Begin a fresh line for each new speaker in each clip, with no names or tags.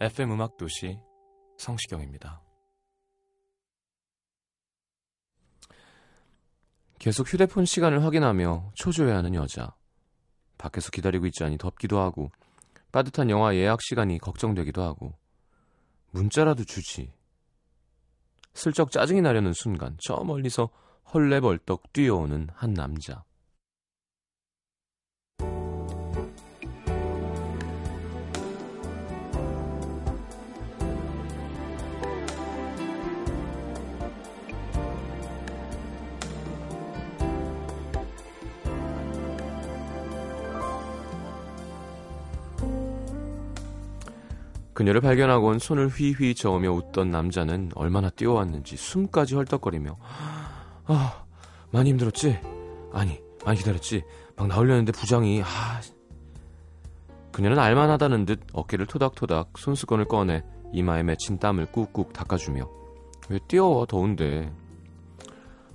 FM 음악 도시 성시경입니다. 계속 휴대폰 시간을 확인하며 초조해하는 여자. 밖에서 기다리고 있자니 덥기도 하고 따뜻한 영화 예약 시간이 걱정되기도 하고 문자라도 주지. 슬쩍 짜증이 나려는 순간 저 멀리서 헐레벌떡 뛰어오는 한 남자. 그녀를 발견하곤 손을 휘휘 저으며 웃던 남자는 얼마나 뛰어왔는지 숨까지 헐떡거리며 아 많이 힘들었지? 아니 많이 기다렸지? 막 나오려는데 부장이 아 그녀는 알만하다는 듯 어깨를 토닥토닥 손수건을 꺼내 이마에 맺힌 땀을 꾹꾹 닦아주며 왜 뛰어와 더운데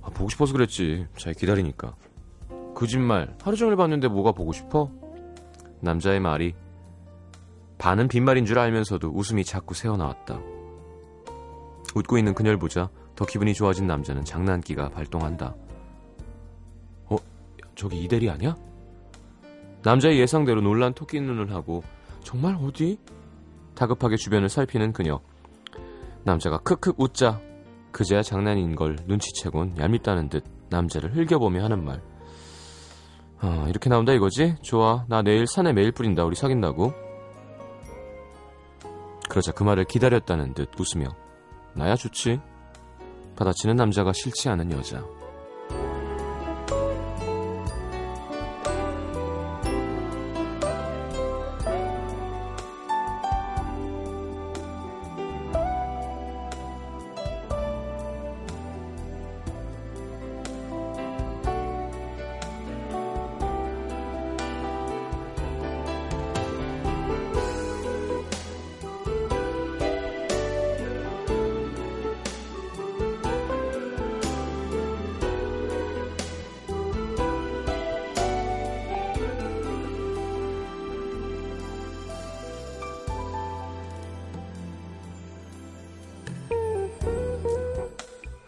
아, 보고 싶어서 그랬지 잘 기다리니까 거짓말 하루 종일 봤는데 뭐가 보고 싶어? 남자의 말이 반은 빈말인 줄 알면서도 웃음이 자꾸 새어나왔다. 웃고 있는 그녀를 보자 더 기분이 좋아진 남자는 장난기가 발동한다. 어? 저기 이대리 아니야? 남자의 예상대로 놀란 토끼 눈을 하고 정말 어디? 다급하게 주변을 살피는 그녀. 남자가 크크 웃자 그제야 장난인 걸 눈치채곤 얄밉다는 듯 남자를 흘겨보며 하는 말. 아, 이렇게 나온다 이거지? 좋아. 나 내일 산에 매일 뿌린다. 우리 사귄다고. 그러자 그 말을 기다렸다는 듯 웃으며 나야 좋지. 받아치는 남자가 싫지 않은 여자.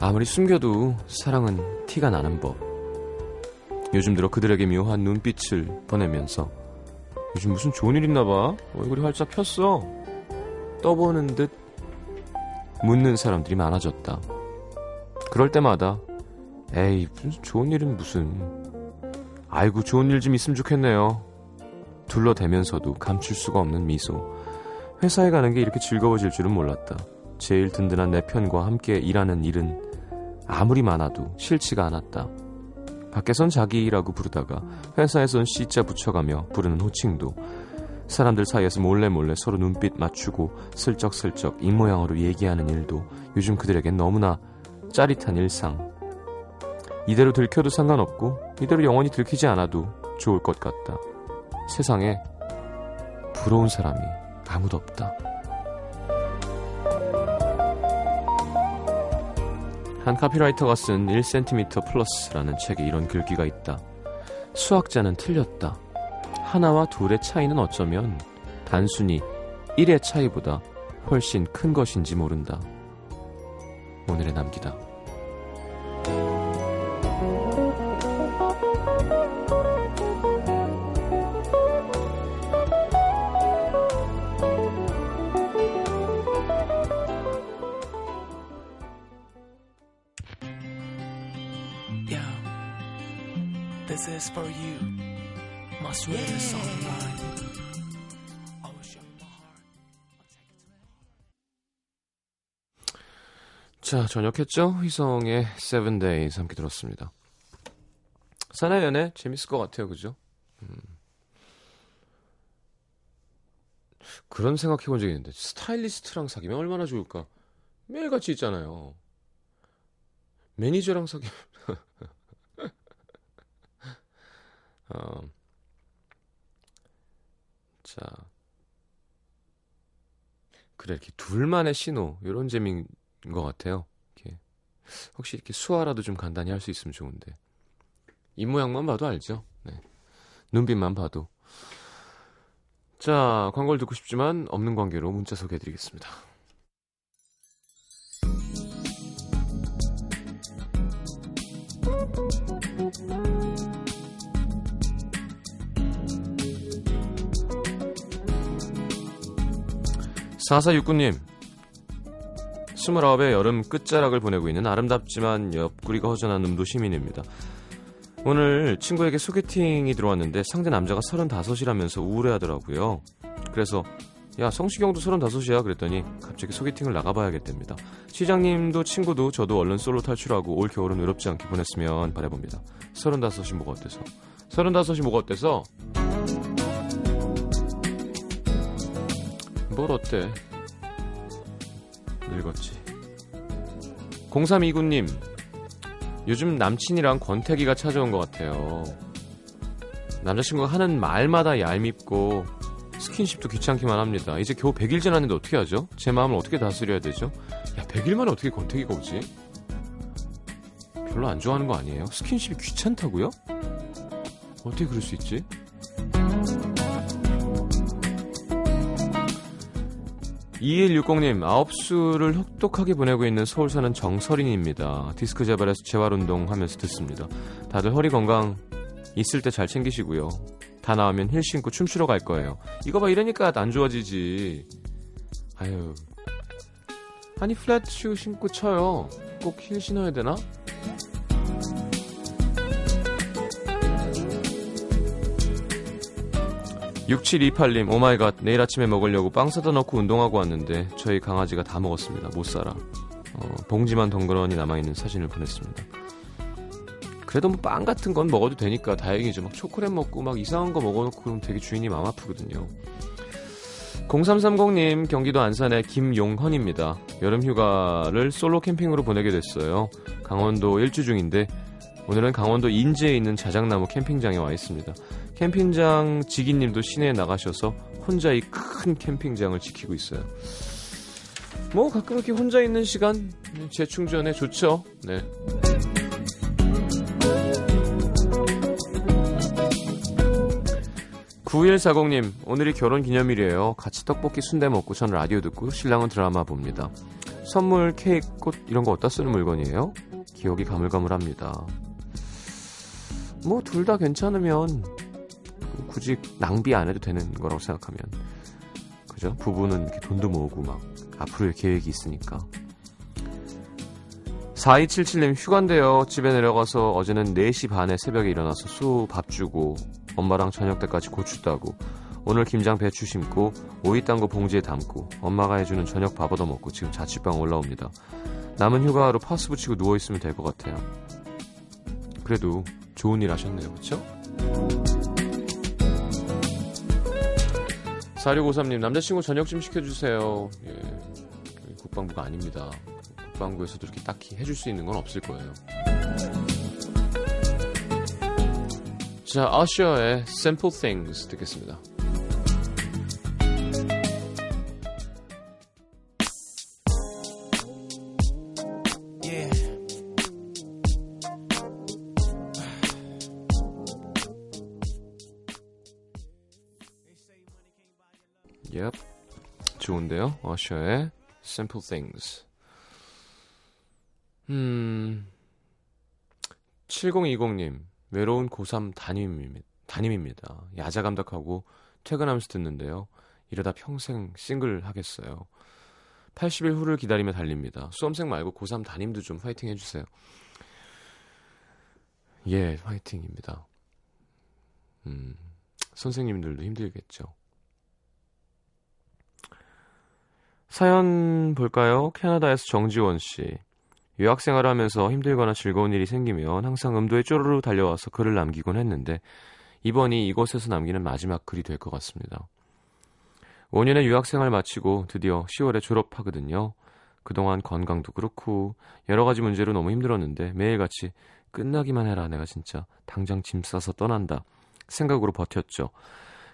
아무리 숨겨도 사랑은 티가 나는 법. 요즘 들어 그들에게 묘한 눈빛을 보내면서 요즘 무슨 좋은 일 있나 봐. 얼굴이 활짝 폈어. 떠보는 듯 묻는 사람들이 많아졌다. 그럴 때마다 에이 무슨 좋은 일은 무슨 아이고 좋은 일 좀 있으면 좋겠네요. 둘러대면서도 감출 수가 없는 미소. 회사에 가는 게 이렇게 즐거워질 줄은 몰랐다. 제일 든든한 내 편과 함께 일하는 일은 아무리 많아도 싫지가 않았다. 밖에선 자기라고 부르다가 회사에선 씨자 붙여가며 부르는 호칭도 사람들 사이에서 몰래 몰래 서로 눈빛 맞추고 슬쩍슬쩍 입모양으로 얘기하는 일도 요즘 그들에겐 너무나 짜릿한 일상. 이대로 들켜도 상관없고 이대로 영원히 들키지 않아도 좋을 것 같다. 세상에 부러운 사람이 아무도 없다. 한 카피라이터가 쓴 1cm 플러스라는 책에 이런 글귀가 있다. 수학자는 틀렸다. 하나와 둘의 차이는 어쩌면 단순히 1의 차이보다 훨씬 큰 것인지 모른다. 오늘의 남기다.
Is for you. must win this online. My.
자, 저녁했죠? 휘성의 Seven Days 함께 들었습니다. 사나이 연애 재밌을 것 같아요, 그죠? 음. 그런 생각해 본 적이 있는데 스타일리스트랑 사귀면 얼마나 좋을까? 매일같이 있잖아요. 매니저랑 사귀면 어, 자 그래 이렇게 둘만의 신호 이런 재미인 것 같아요. 이렇게 혹시 이렇게 수화라도 좀 간단히 할 수 있으면 좋은데 입 모양만 봐도 알죠. 네. 눈빛만 봐도 자 광고를 듣고 싶지만 없는 관계로 문자 소개해드리겠습니다. 음. 4469님, 29의 여름 끝자락을 보내고 있는 아름답지만 옆구리가 허전한 음도 시민입니다. 오늘 친구에게 소개팅이 들어왔는데 상대 남자가 35이라면서 우울해 하더라고요. 그래서 야 성시경도 35이야 그랬더니 갑자기 소개팅을 나가봐야겠답니다. 시장님도 친구도 저도 얼른 솔로 탈출하고 올 겨울은 외롭지 않게 보냈으면 바래봅니다. 35이 뭐가 어때서? 35이 뭐가 어때서? 뭘 어때? 늙었지. 0329님, 요즘 남친이랑 권태기가 찾아온 것 같아요. 남자친구가 하는 말마다 얄밉고 스킨십도 귀찮기만 합니다. 이제 겨우 100일 지났는데 어떻게 하죠? 제 마음을 어떻게 다스려야 되죠? 야, 100일 만에 어떻게 권태기가 오지? 별로 안 좋아하는 거 아니에요? 스킨십이 귀찮다고요? 어떻게 그럴 수 있지? 2160님, 아홉수를 혹독하게 보내고 있는 서울 사는 정설인입니다. 디스크 재발해서 재활운동 하면서 듣습니다. 다들 허리 건강 있을 때 잘 챙기시고요. 다 나으면 힐 신고 춤추러 갈 거예요. 이거 봐, 이러니까 안 좋아지지. 아유. 아니, 플랫 슈 신고 쳐요. 꼭 힐 신어야 되나? 6728님, oh my god, 내일 아침에 먹으려고 빵 사다 넣고 운동하고 왔는데, 저희 강아지가 다 먹었습니다. 못 살아. 어, 봉지만 덩그러니 남아있는 사진을 보냈습니다. 그래도 뭐 빵 같은 건 먹어도 되니까 다행이죠. 막 초콜릿 먹고 막 이상한 거 먹어놓고 그러면 되게 주인이 마음 아프거든요. 0330님, 경기도 안산의 김용헌입니다. 여름 휴가를 솔로 캠핑으로 보내게 됐어요. 강원도 일주 중인데, 오늘은 강원도 인제에 있는 자작나무 캠핑장에 와 있습니다. 캠핑장 지기님도 시내에 나가셔서 혼자 이 큰 캠핑장을 지키고 있어요. 뭐 가끔 이렇게 혼자 있는 시간 재충전에 좋죠. 네. (9140님) 오늘이 결혼 기념일이에요 같이 떡볶이 순대 먹고 전 라디오 듣고 신랑은 드라마 봅니다 선물 케이크 꽃 이런 거 어디다 쓰는 물건이에요 기억이 가물가물합니다 뭐 둘 다 괜찮으면 굳이 낭비 안 해도 되는 거라고 생각하면. 그죠? 부부는 이렇게 돈도 모으고 막 앞으로의 계획이 있으니까. 4277님 휴간데요. 집에 내려가서 어제는 4시 반에 새벽에 일어나서 수 밥 주고 엄마랑 저녁 때까지 고추 따고 오늘 김장 배추 심고 오이 딴 거 봉지에 담고 엄마가 해주는 저녁 밥 얻어 먹고 지금 자취방 올라옵니다. 남은 휴가로 파스 붙이고 누워있으면 될 것 같아요. 그래도 좋은 일 하셨네요. 그쵸? 4653님 남자친구 저녁 좀 시켜주세요. 예, 국방부가 아닙니다. 국방부에서도 이렇게 딱히 해줄 수 있는 건 없을 거예요. 자 아셔의 Simple Things 듣겠습니다 좋은데요. 어셔의 Simple Things. 음. 7020님. 외로운 고3 담임입니다. 담임입니다. 야자 감독하고 퇴근하면서 듣는데요. 이러다 평생 싱글 하겠어요. 80일 후를 기다리며 달립니다. 수험생 말고 고3 담임도 좀 화이팅 해주세요. 예, 화이팅입니다. 음, 선생님들도 힘들겠죠. 사연 볼까요? 캐나다에서 정지원 씨. 유학 생활 하면서 힘들거나 즐거운 일이 생기면 항상 음도에 쪼르르 달려와서 글을 남기곤 했는데 이번이 이곳에서 남기는 마지막 글이 될 것 같습니다. 5년의 유학 생활 마치고 드디어 10월에 졸업하거든요. 그동안 건강도 그렇고 여러 가지 문제로 너무 힘들었는데 매일같이 끝나기만 해라 내가 진짜 당장 짐 싸서 떠난다 생각으로 버텼죠.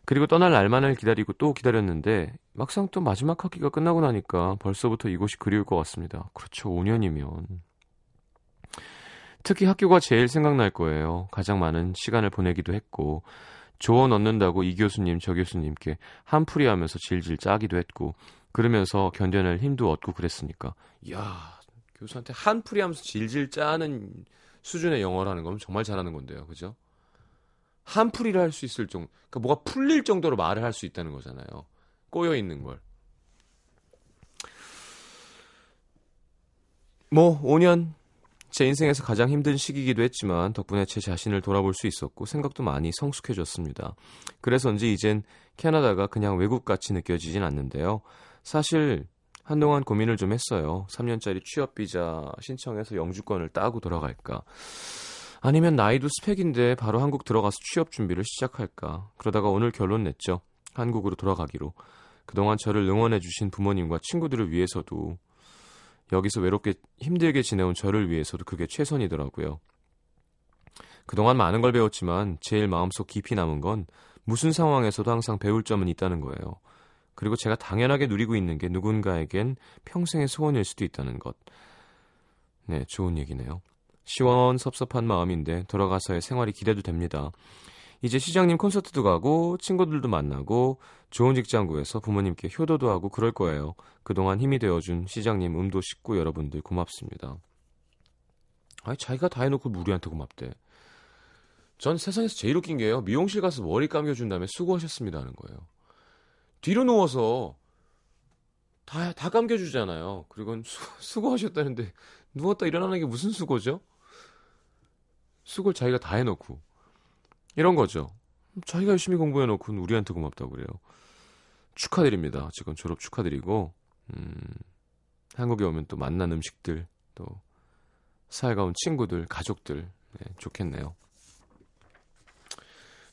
그리고 떠날 날만을 기다리고 또 기다렸는데 막상 또 마지막 학기가 끝나고 나니까 벌써부터 이곳이 그리울 것 같습니다. 그렇죠. 5년이면. 특히 학교가 제일 생각날 거예요. 가장 많은 시간을 보내기도 했고 조언 얻는다고 이 교수님 저 교수님께 한풀이 하면서 질질 짜기도 했고 그러면서 견뎌낼 힘도 얻고 그랬으니까 야 교수한테 한풀이 하면서 질질 짜는 수준의 영어라는 건 정말 잘하는 건데요. 그죠? 한풀이를 할 수 있을 정도, 그러니까 뭐가 풀릴 정도로 말을 할 수 있다는 거잖아요. 꼬여 있는 걸. 뭐 5년 제 인생에서 가장 힘든 시기이기도 했지만 덕분에 제 자신을 돌아볼 수 있었고 생각도 많이 성숙해졌습니다. 그래서인지 이젠 캐나다가 그냥 외국같이 느껴지진 않는데요. 사실 한동안 고민을 좀 했어요. 3년짜리 취업 비자 신청해서 영주권을 따고 돌아갈까. 아니면 나이도 스펙인데 바로 한국 들어가서 취업 준비를 시작할까. 그러다가 오늘 결론 냈죠. 한국으로 돌아가기로. 그동안 저를 응원해주신 부모님과 친구들을 위해서도 여기서 외롭게 힘들게 지내온 저를 위해서도 그게 최선이더라고요. 그동안 많은 걸 배웠지만 제일 마음속 깊이 남은 건 무슨 상황에서도 항상 배울 점은 있다는 거예요. 그리고 제가 당연하게 누리고 있는 게 누군가에겐 평생의 소원일 수도 있다는 것. 네, 좋은 얘기네요. 시원섭섭한 마음인데 돌아가서의 생활이 기대도 됩니다. 이제 시장님 콘서트도 가고 친구들도 만나고 좋은 직장 구해서 부모님께 효도도 하고 그럴 거예요. 그동안 힘이 되어준 시장님 음도 식구 여러분들 고맙습니다. 아니 자기가 다 해놓고 우리한테 고맙대. 전 세상에서 제일 웃긴 게요. 미용실 가서 머리 감겨준 다음에 수고하셨습니다 하는 거예요. 뒤로 누워서 다, 다 감겨주잖아요. 그리고 수, 수고하셨다는데 누웠다 일어나는 게 무슨 수고죠? 수고를 자기가 다 해놓고 이런 거죠. 자기가 열심히 공부해놓고 우리한테 고맙다고 그래요. 축하드립니다. 지금 졸업 축하드리고 음, 한국에 오면 또 만난 음식들 또 살가운 친구들 가족들 네, 좋겠네요.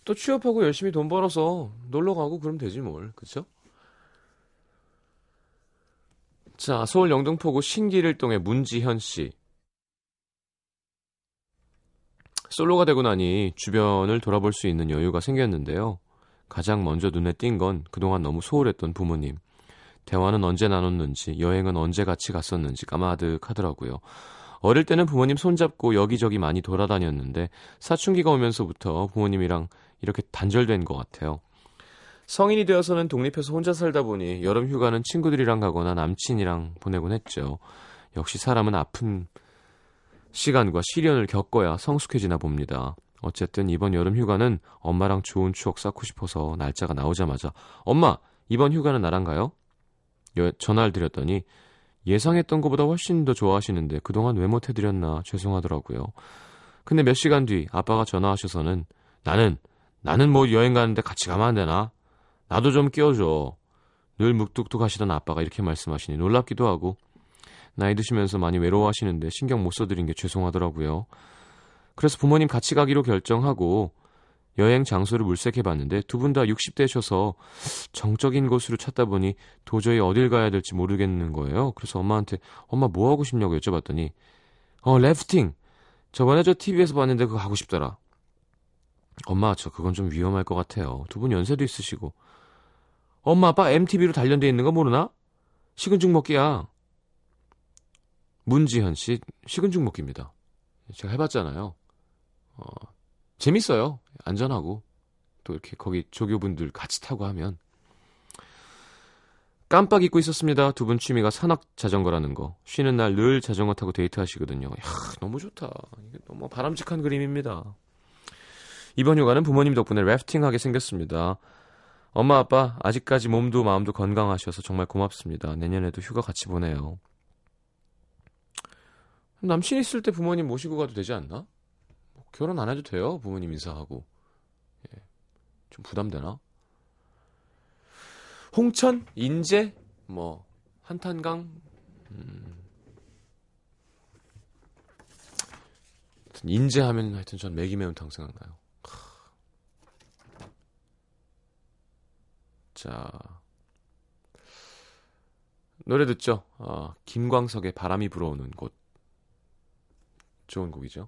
또 취업하고 열심히 돈 벌어서 놀러 가고 그러면 되지 뭘 그쵸? 자 서울 영등포구 신길일동의 문지현 씨 솔로가 되고 나니 주변을 돌아볼 수 있는 여유가 생겼는데요. 가장 먼저 눈에 띈 건 그동안 너무 소홀했던 부모님. 대화는 언제 나눴는지, 여행은 언제 같이 갔었는지 까마득하더라고요. 어릴 때는 부모님 손잡고 여기저기 많이 돌아다녔는데 사춘기가 오면서부터 부모님이랑 이렇게 단절된 것 같아요. 성인이 되어서는 독립해서 혼자 살다 보니 여름 휴가는 친구들이랑 가거나 남친이랑 보내곤 했죠. 역시 사람은 아픈 시간과 시련을 겪어야 성숙해지나 봅니다. 어쨌든 이번 여름 휴가는 엄마랑 좋은 추억 쌓고 싶어서 날짜가 나오자마자 엄마 이번 휴가는 나랑 가요? 전화를 드렸더니 예상했던 것보다 훨씬 더 좋아하시는데 그동안 왜 못해드렸나 죄송하더라고요. 근데 몇 시간 뒤 아빠가 전화하셔서는 나는 나는 뭐 여행 가는데 같이 가면 안 되나? 나도 좀 끼워줘. 늘 묵뚝뚝하시던 아빠가 이렇게 말씀하시니 놀랍기도 하고 나이 드시면서 많이 외로워하시는데 신경 못 써드린 게 죄송하더라고요. 그래서 부모님 같이 가기로 결정하고 여행 장소를 물색해 봤는데 두 분 다 60대셔서 정적인 곳으로 찾다 보니 도저히 어딜 가야 될지 모르겠는 거예요. 그래서 엄마한테 엄마 뭐 하고 싶냐고 여쭤봤더니 어 래프팅 저번에 저 TV에서 봤는데 그거 하고 싶더라. 엄마 저 그건 좀 위험할 것 같아요. 두 분 연세도 있으시고 엄마 아빠 MTV로 단련돼 있는 거 모르나? 식은 죽 먹기야. 문지현 씨 식은 죽 먹기입니다. 제가 해봤잖아요. 어, 재밌어요. 안전하고 또 이렇게 거기 조교분들 같이 타고 하면 깜빡 잊고 있었습니다. 두 분 취미가 산악 자전거라는 거. 쉬는 날 늘 자전거 타고 데이트하시거든요. 야, 너무 좋다. 이게 너무 바람직한 그림입니다. 이번 휴가는 부모님 덕분에 래프팅하게 생겼습니다. 엄마 아빠 아직까지 몸도 마음도 건강하셔서 정말 고맙습니다. 내년에도 휴가 같이 보내요. 남친 있을 때 부모님 모시고 가도 되지 않나? 뭐 결혼 안 해도 돼요. 부모님 인사하고. 예. 좀 부담되나? 홍천, 인제, 뭐 한탄강, 음. 인제 하면 하여튼 전 매기 매운탕 생각나요. 자 노래 듣죠. 어, 김광석의 바람이 불어오는 곳 좋은 곡이죠.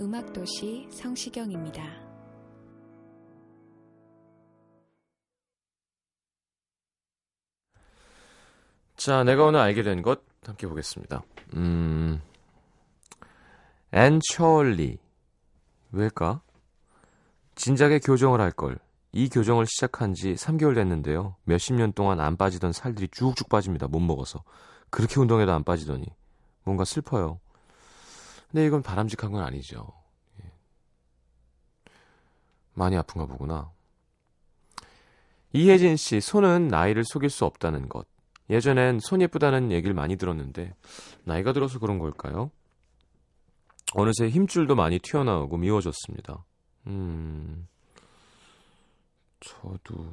음악도시 성시경입니다.
자, 내가 오늘 알게 된 것 함께 보겠습니다. 음, 앤처리 왜일까? 진작에 교정을 할 걸. 이 교정을 시작한 지 3개월 됐는데요. 몇십 년 동안 안 빠지던 살들이 쭉쭉 빠집니다. 못 먹어서. 그렇게 운동해도 안 빠지더니. 뭔가 슬퍼요. 근데 이건 바람직한 건 아니죠. 예. 많이 아픈가 보구나. 이혜진 씨, 손은 나이를 속일 수 없다는 것. 예전엔 손 예쁘다는 얘기를 많이 들었는데 나이가 들어서 그런 걸까요? 어느새 힘줄도 많이 튀어나오고 미워졌습니다. 음, 저도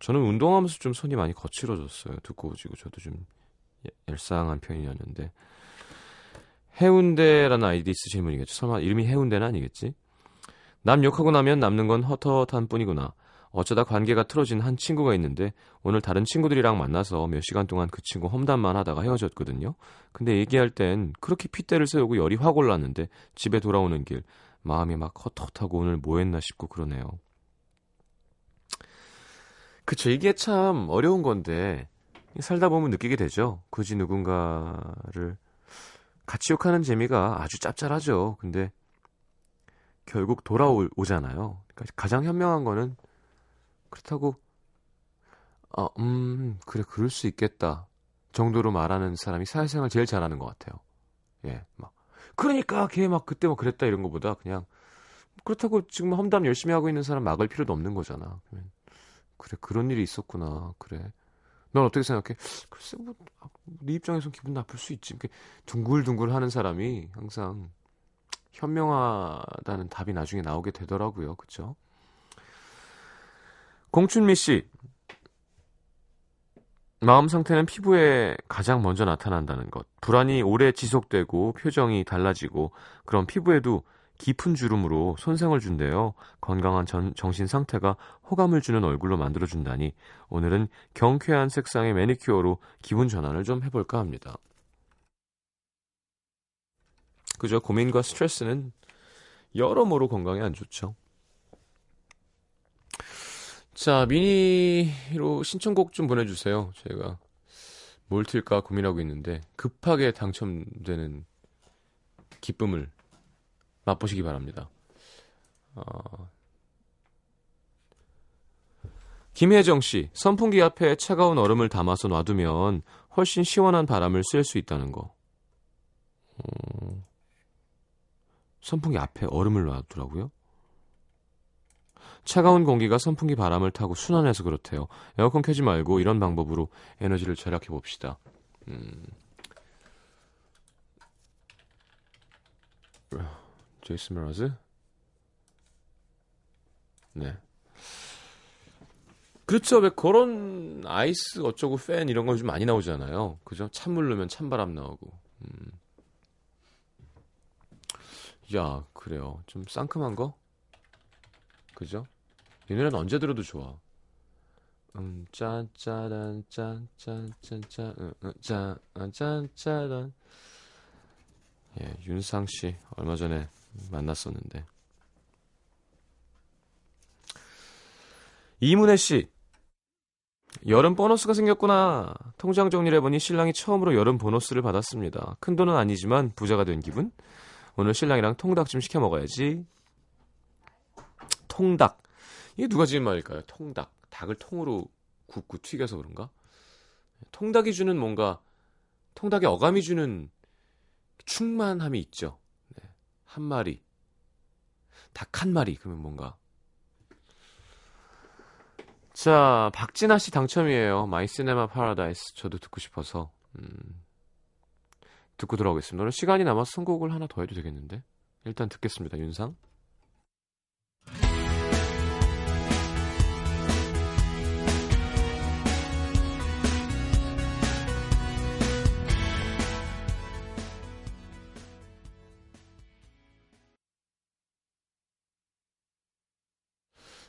저는 운동하면서 좀 손이 많이 거칠어졌어요. 두꺼워지고 저도 좀 예- 얄쌍한 편이었는데 해운대라는 아이디 있으신 분이겠죠. 설마 이름이 해운대는 아니겠지? 남 욕하고 나면 남는 건 헛헛한 뿐이구나. 어쩌다 관계가 틀어진 한 친구가 있는데 오늘 다른 친구들이랑 만나서 몇 시간 동안 그 친구 험담만 하다가 헤어졌거든요. 근데 얘기할 땐 그렇게 핏대를 세우고 열이 확 올랐는데 집에 돌아오는 길 마음이 막 헛헛하고 오늘 뭐 했나 싶고 그러네요. 그쵸 이게 참 어려운 건데 살다 보면 느끼게 되죠. 굳이 누군가를 같이 욕하는 재미가 아주 짭짤하죠. 근데 결국 돌아오잖아요. 그러니까 가장 현명한 거는 그렇다고 어, 음, 그래, 그럴 수 있겠다. 정도로 말하는 사람이 사회생활 제일 잘하는 것 같아요. 예, 막. 그러니까 걔 막 그때 뭐 그랬다 이런 거보다 그냥 그렇다고 지금 험담 열심히 하고 있는 사람 막을 필요도 없는 거잖아. 그래, 그런 일이 있었구나. 그래. 넌 어떻게 생각해? 글쎄, 뭐, 네 입장에선 기분 나쁠 수 있지. 이렇게 둥글둥글 하는 사람이 항상 현명하다는 답이 나중에 나오게 되더라고요. 그쵸? 공춘미 씨. 마음 상태는 피부에 가장 먼저 나타난다는 것. 불안이 오래 지속되고 표정이 달라지고 그런 피부에도 깊은 주름으로 손상을 준대요. 건강한 전, 정신 상태가 호감을 주는 얼굴로 만들어준다니 오늘은 경쾌한 색상의 매니큐어로 기분 전환을 좀 해볼까 합니다. 그죠? 고민과 스트레스는 여러모로 건강에 안 좋죠. 자, 미니로 신청곡 좀 보내주세요. 제가 뭘 틀까 고민하고 있는데 급하게 당첨되는 기쁨을 맛보시기 바랍니다. 어... 김혜정 씨, 선풍기 앞에 차가운 얼음을 담아서 놔두면 훨씬 시원한 바람을 쐴 수 있다는 거. 어... 선풍기 앞에 얼음을 놔두라고요? 차가운 공기가 선풍기 바람을 타고 순환해서 그렇대요. 에어컨 켜지 말고 이런 방법으로 에너지를 절약해 봅시다. 음. 제이슨 메라즈? 네. 그렇죠. 왜 그런 아이스 어쩌고 팬 이런 거좀 많이 나오잖아요. 그죠? 찬물 넣으면 찬바람 나오고. 음. 야, 그래요. 좀 상큼한 거? 그죠? 이 노래는 언제 들어도 좋아. 음, 짠짜란, 짠짠짠짠, 음, 음, 짠, 짠짜란. 예, 윤상 씨 얼마 전에 만났었는데. 이문혜 씨. 여름 보너스가 생겼구나. 통장 정리를 해보니 신랑이 처음으로 여름 보너스를 받았습니다. 큰 돈은 아니지만 부자가 된 기분? 오늘 신랑이랑 통닭 좀 시켜 먹어야지. 통닭. 이게 누가 지은 말일까요? 통닭. 닭을 통으로 굽고 튀겨서 그런가? 통닭이 주는 뭔가, 통닭의 어감이 주는 충만함이 있죠. 네. 한 마리. 닭 한 마리. 그러면 뭔가. 자, 박진아 씨 당첨이에요. My Cinema Paradise. 저도 듣고 싶어서. 음, 듣고 들어오겠습니다. 오늘 시간이 남아서 선곡을 하나 더 해도 되겠는데. 일단 듣겠습니다. 윤상.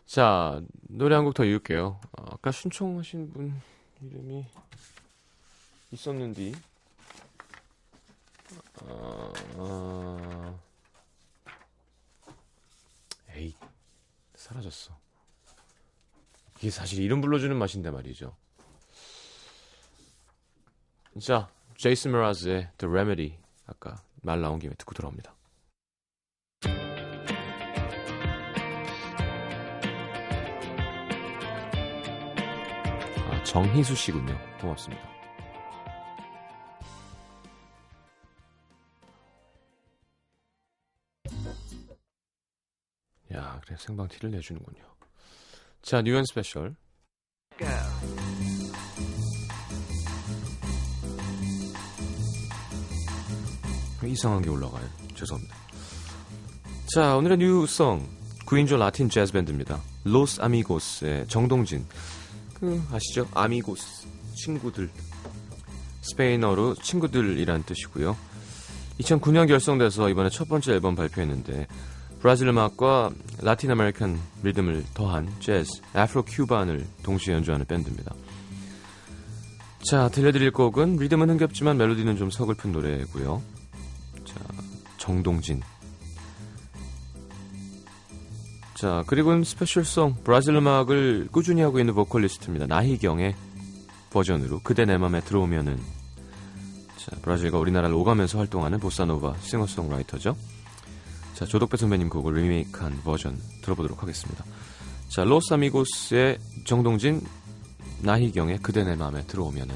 자, 노래 한 곡 더 읽을게요. 어, 아까 신청하신 분 이름이 있었는데, 어, 어, 에이, 사라졌어. 이게 사실 이름 불러주는 맛인데 말이죠. 자, 제이슨 메라즈의 The Remedy. 아까 말 나온 김에 듣고 들어옵니다. 정희수 씨군요. 고맙습니다. 야, 그래 생방 티를 내주는군요. 자, New & Special. 이상한 게 올라가요. 죄송합니다. 자, 오늘의 new song 9인조 라틴 재즈 밴드입니다. 로스 아미고스의 정동진. 그 아시죠? amigos 친구들. 스페인어로 친구들이란 뜻이고요. 2009년 결성돼서 이번에 첫 번째 앨범 발표했는데 브라질 음악과 라틴 아메리칸 리듬을 더한 재즈, Afro-Cuban을 동시에 연주하는 밴드입니다. 자, 들려드릴 곡은 리듬은 흥겹지만 멜로디는 좀 서글픈 노래고요. 자, 정동진. 자, 그리고는 special song 브라질 음악을 꾸준히 하고 있는 보컬리스트입니다. 나희경의 버전으로 그대 내 맘에 들어오면은 자, 브라질과 우리나라를 오가면서 활동하는 보사노바 싱어송라이터죠. 자, 조덕배 선배님 곡을 리메이크한 버전 들어보도록 하겠습니다. 자, 로스아미고스의 정동진, 나희경의 그대 내 맘에 들어오면은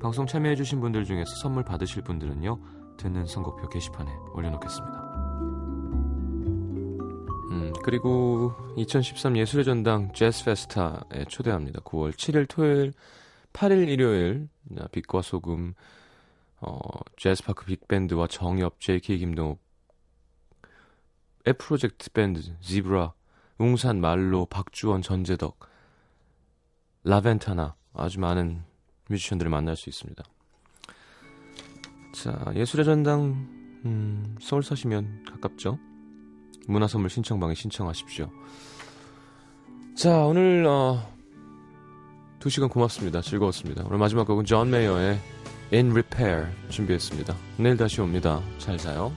방송 참여해주신 분들 중에서 선물 받으실 분들은요, 듣는 선곡표 게시판에 올려놓겠습니다. 음, 그리고 2013 예술의 전당 재즈 페스타에 초대합니다. 9월 7일 토요일, 8일 일요일, 아, 빛과 소금, 어, 재즈파크 빅밴드와 정엽, JK 김동욱, 프로젝트 밴드, 지브라, 웅산 말로, 박주원, 전재덕, 라벤타나 아주 많은 뮤지션들을 만날 수 있습니다. 자, 예술의 전당 음, 서울 사시면 가깝죠. 문화선물 신청방에 신청하십시오. 자, 오늘 어, 2시간 고맙습니다. 즐거웠습니다. 오늘 마지막 곡은 존 메이어의 In Repair 준비했습니다. 내일 다시 옵니다. 잘 자요.